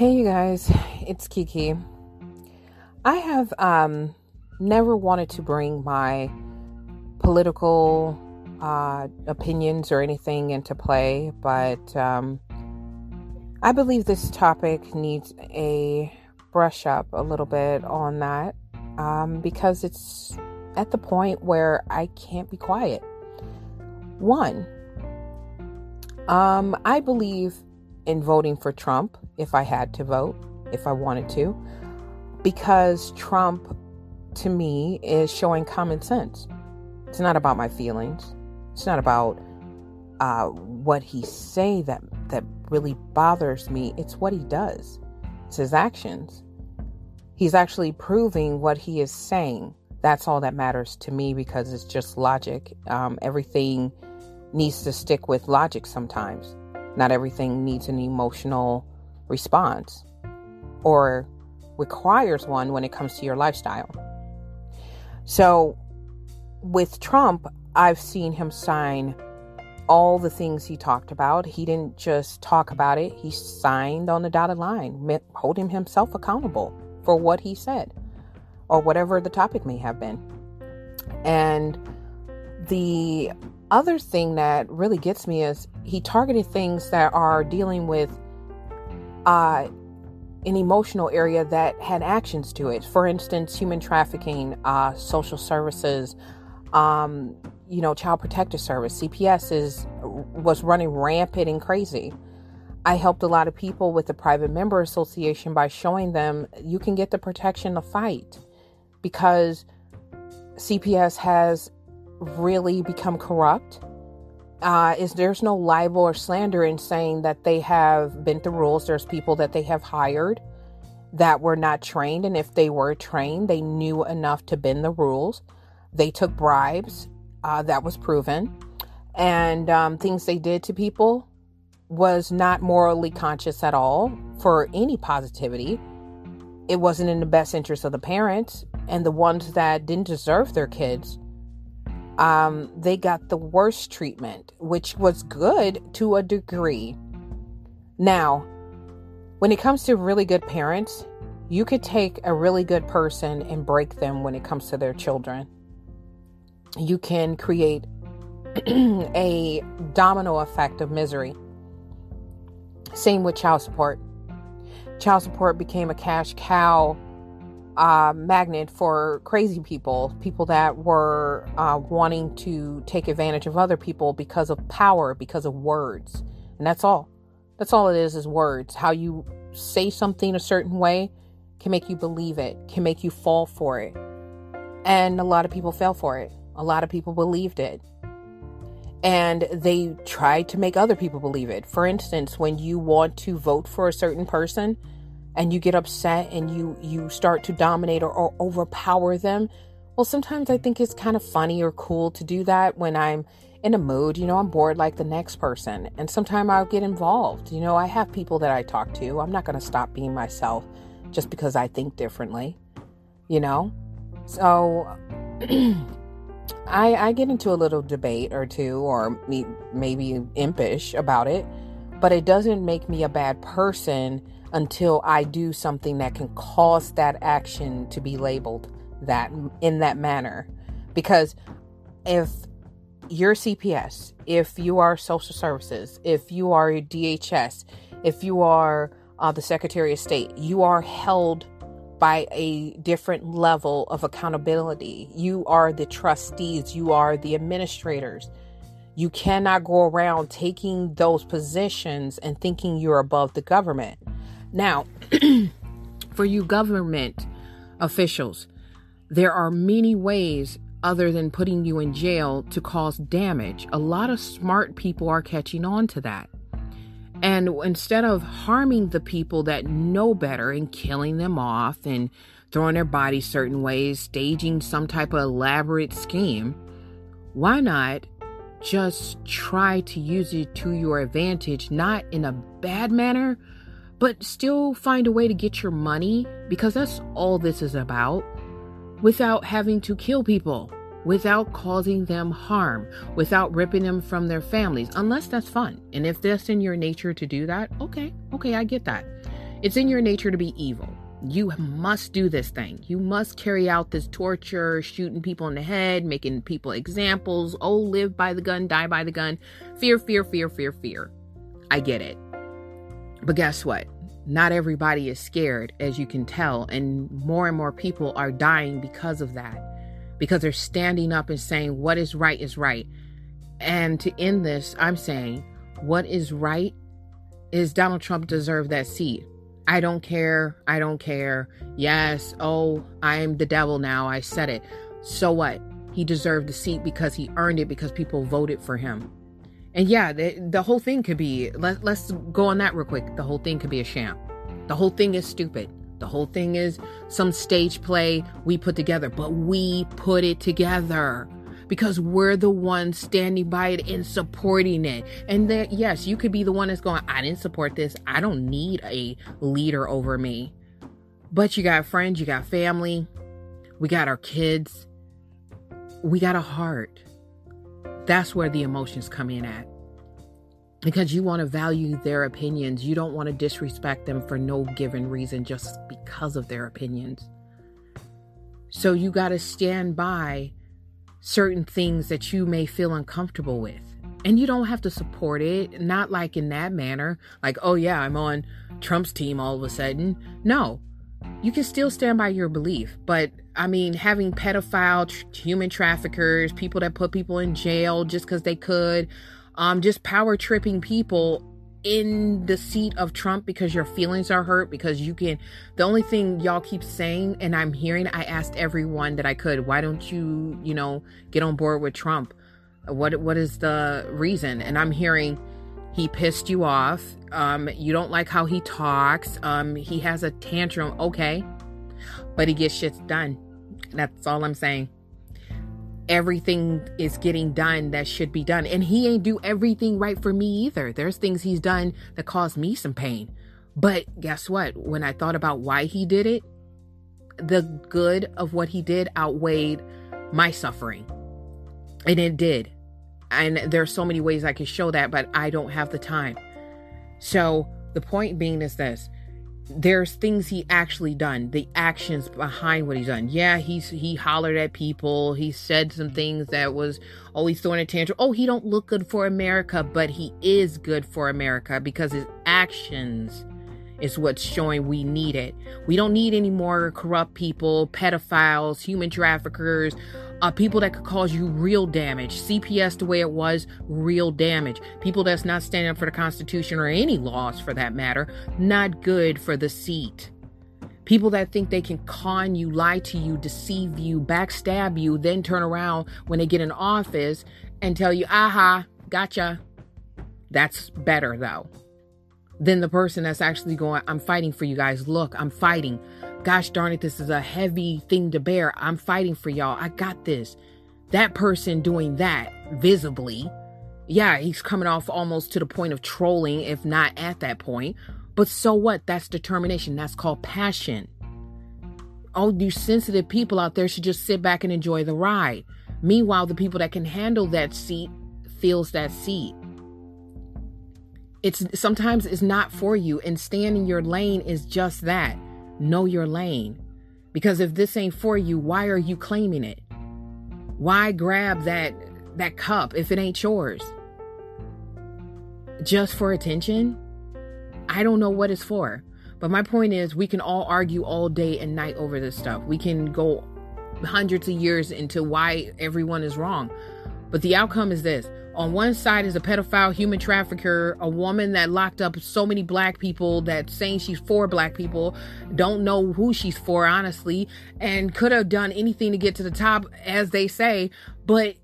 Hey, you guys, it's Kiki. I have um, never wanted to bring my political uh, opinions or anything into play, but um, I believe this topic needs a brush up a little bit on that um, because it's at the point where I can't be quiet. One, um, I believe in voting for Trump if I had to vote, if I wanted to, because Trump to me is showing common sense. It's not about my feelings. It's not about uh, what he say that that really bothers me. It's what he does. It's his actions. He's actually proving what he is saying. That's all that matters to me because it's just logic. Um, everything needs to stick with logic sometimes. Not everything needs an emotional response or requires one when it comes to your lifestyle. So, with Trump, I've seen him sign all the things he talked about. He didn't just talk about it, he signed on the dotted line, holding himself accountable for what he said or whatever the topic may have been. And the other thing that really gets me is he targeted things that are dealing with uh, an emotional area that had actions to it. For instance, human trafficking, uh, social services, um, you know, child protective service. CPS is was running rampant and crazy. I helped a lot of people with the private member association by showing them you can get the protection to fight because CPS has really become corrupt uh, is there's no libel or slander in saying that they have bent the rules. There's people that they have hired that were not trained, and if they were trained, they knew enough to bend the rules. They took bribes, uh, that was proven, and um, things they did to people was not morally conscious at all for any positivity. It wasn't in the best interest of the parents and the ones that didn't deserve their kids um, they got the worst treatment, which was good to a degree. Now, when it comes to really good parents, you could take a really good person and break them when it comes to their children. You can create a domino effect of misery. Same with child support. Child support became a cash cow uh, magnet for crazy people, people that were uh, wanting to take advantage of other people because of power, because of words. And that's all. That's all it is, is words. How you say something a certain way can make you believe it, can make you fall for it. And a lot of people fell for it. A lot of people believed it. And they tried to make other people believe it. For instance, when you want to vote for a certain person, and you get upset and you you start to dominate or, or overpower them well sometimes i think it's kind of funny or cool to do that when i'm in a mood you know i'm bored like the next person. And sometimes i'll get involved. You know i have people that i talk to. I'm not going to stop being myself just because i think differently you know? So I, I get into a little debate or two or me, maybe impish about it but it doesn't make me a bad person until I do something that can cause that action to be labeled that in that manner. Because if you're CPS, if you are social services, if you are DHS, if you are uh, the Secretary of State, you are held by a different level of accountability. You are the trustees, you are the administrators. You cannot go around taking those positions and thinking you're above the government. Now, for you government officials, there are many ways other than putting you in jail to cause damage. A lot of smart people are catching on to that. And instead of harming the people that know better and killing them off and throwing their bodies certain ways, staging some type of elaborate scheme, why not just try to use it to your advantage, not in a bad manner, but still find a way to get your money because that's all this is about without having to kill people, without causing them harm, without ripping them from their families, unless that's fun. And if that's in your nature to do that, okay, okay, I get that. It's in your nature to be evil. You must do this thing. You must carry out this torture, shooting people in the head, making people examples. Oh, live by the gun, die by the gun. Fear, fear, fear, fear, fear. I get it. But guess what? Not everybody is scared, as you can tell, and more and more people are dying because of that. Because they're standing up and saying what is right is right. And to end this, I'm saying what is right is Donald Trump deserve that seat. I don't care. I don't care. Yes. Oh, I'm the devil now. I said it. So what? He deserved the seat because he earned it because people voted for him. And yeah, the, the whole thing could be, let, let's go on that real quick. The whole thing could be a sham. The whole thing is stupid. The whole thing is some stage play we put together, but we put it together because we're the ones standing by it and supporting it. And that, yes, you could be the one that's going, I didn't support this. I don't need a leader over me. But you got friends, you got family, we got our kids, we got a heart. That's where the emotions come in at. Because you want to value their opinions. You don't want to disrespect them for no given reason just because of their opinions. So you got to stand by certain things that you may feel uncomfortable with. And you don't have to support it, not like in that manner, like, oh yeah, I'm on Trump's team all of a sudden. No, you can still stand by your belief. But I mean, having pedophile, tr- human traffickers, people that put people in jail just because they could, um, just power tripping people in the seat of Trump because your feelings are hurt because you can the only thing y'all keep saying and I'm hearing I asked everyone that I could why don't you you know get on board with Trump what what is the reason and I'm hearing he pissed you off um you don't like how he talks um he has a tantrum okay but he gets shit done that's all I'm saying everything is getting done that should be done. And he ain't do everything right for me either. There's things he's done that caused me some pain. But guess what? When I thought about why he did it, the good of what he did outweighed my suffering. And it did. And there's so many ways I could show that, but I don't have the time. So the point being is this there's things he actually done the actions behind what he's done. Yeah he's he hollered at people. He said some things that was always throwing a tantrum. Oh he don't look good for america but he is good for america because his actions is what's showing we need it. We don't need any more corrupt people pedophiles human traffickers uh, people that could cause you real damage. CPS, the way it was, real damage. People that's not standing up for the Constitution or any laws for that matter, not good for the seat. People that think they can con you, lie to you, deceive you, backstab you, then turn around when they get in office and tell you, aha, gotcha. That's better though than the person that's actually going, I'm fighting for you guys. Look, I'm fighting gosh darn it, this is a heavy thing to bear. I'm fighting for y'all. I got this. That person doing that visibly, yeah, he's coming off almost to the point of trolling, if not at that point. But so what? That's determination. That's called passion. All you sensitive people out there should just sit back and enjoy the ride. Meanwhile, the people that can handle that seat feels that seat. It's sometimes it's not for you, and staying in your lane is just that know your lane. Because if this ain't for you, why are you claiming it? Why grab that that cup if it ain't yours? Just for attention? I don't know what it's for. But my point is we can all argue all day and night over this stuff. We can go hundreds of years into why everyone is wrong. But the outcome is this on one side is a pedophile, human trafficker, a woman that locked up so many black people that saying she's for black people, don't know who she's for, honestly, and could have done anything to get to the top, as they say. But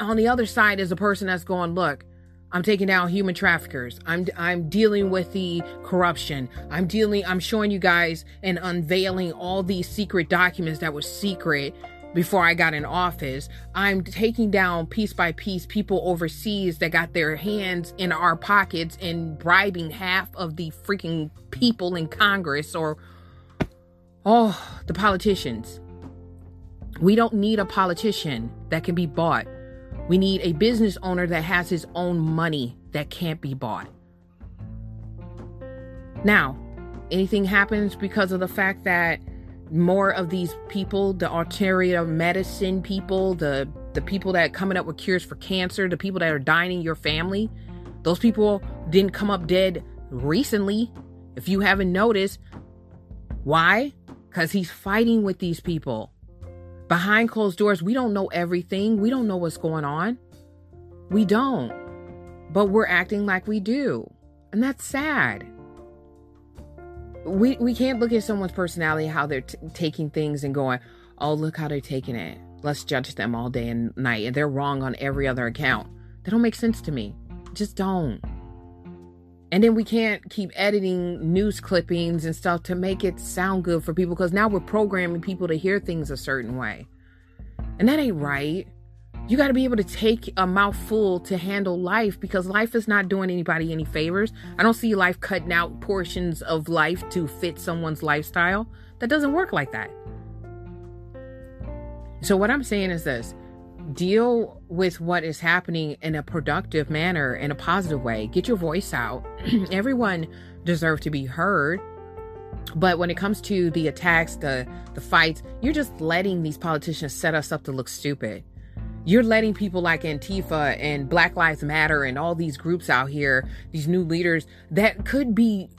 on the other side is a person that's going, look, I'm taking down human traffickers. I'm I'm dealing with the corruption. I'm dealing I'm showing you guys and unveiling all these secret documents that were secret before I got in office. I'm taking down piece by piece people overseas that got their hands in our pockets and bribing half of the freaking people in Congress or, oh, the politicians. We don't need a politician that can be bought. We need a business owner that has his own money that can't be bought. Now, anything happens because of the fact that more of these people, the alternative medicine people, the the people that coming up with cures for cancer, the people that are dying in your family, those people didn't come up dead recently. If you haven't noticed, why? Because he's fighting with these people. Behind closed doors, we don't know everything. We don't know what's going on. We don't. But we're acting like we do. And that's sad. We we can't look at someone's personality how they're t- taking things and going, "Oh, look how they're taking it." Let's judge them all day and night and they're wrong on every other account. They don't make sense to me. Just don't. And then we can't keep editing news clippings and stuff to make it sound good for people because now we're programming people to hear things a certain way. And that ain't right. You got to be able to take a mouthful to handle life because life is not doing anybody any favors. I don't see life cutting out portions of life to fit someone's lifestyle. That doesn't work like that. So, what I'm saying is this deal with what is happening in a productive manner, in a positive way. Get your voice out. Everyone deserves to be heard. But when it comes to the attacks, the the fights, you're just letting these politicians set us up to look stupid. You're letting people like Antifa and Black Lives Matter and all these groups out here, these new leaders that could be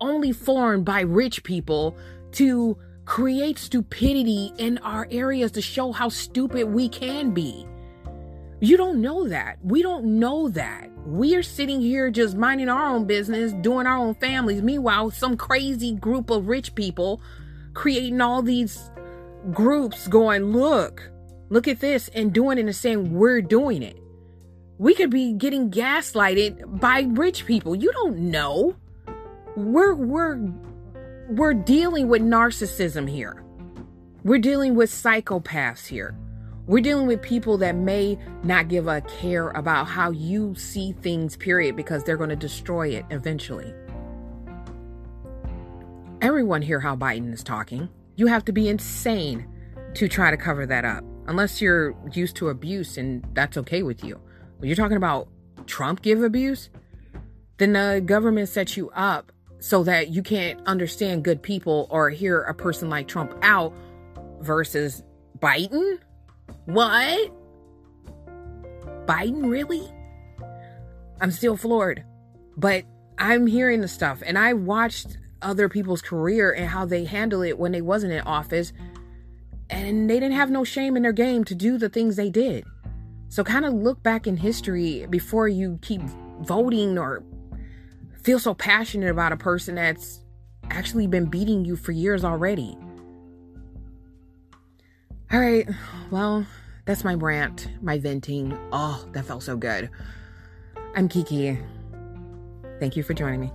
only formed by rich people to create stupidity in our areas to show how stupid we can be. You don't know that. We don't know that. We are sitting here just minding our own business, doing our own families. Meanwhile, some crazy group of rich people creating all these groups going, look, look at this, and doing it and saying we're doing it. We could be getting gaslighted by rich people. You don't know. We're we're we're dealing with narcissism here. We're dealing with psychopaths here. We're dealing with people that may not give a care about how you see things, period, because they're going to destroy it eventually. Everyone hear how Biden is talking. You have to be insane to try to cover that up, unless you're used to abuse and that's okay with you. When you're talking about Trump give abuse, then the government sets you up so that you can't understand good people or hear a person like Trump out versus Biden? What? Biden, really? I'm still floored. But I'm hearing the stuff and I watched other people's career and how they handle it when they wasn't in office and they didn't have no shame in their game to do the things they did. So kind of look back in history before you keep voting or feel so passionate about a person that's actually been beating you for years already. All right, well, that's my rant, my venting. Oh, that felt so good. I'm Kiki. Thank you for joining me.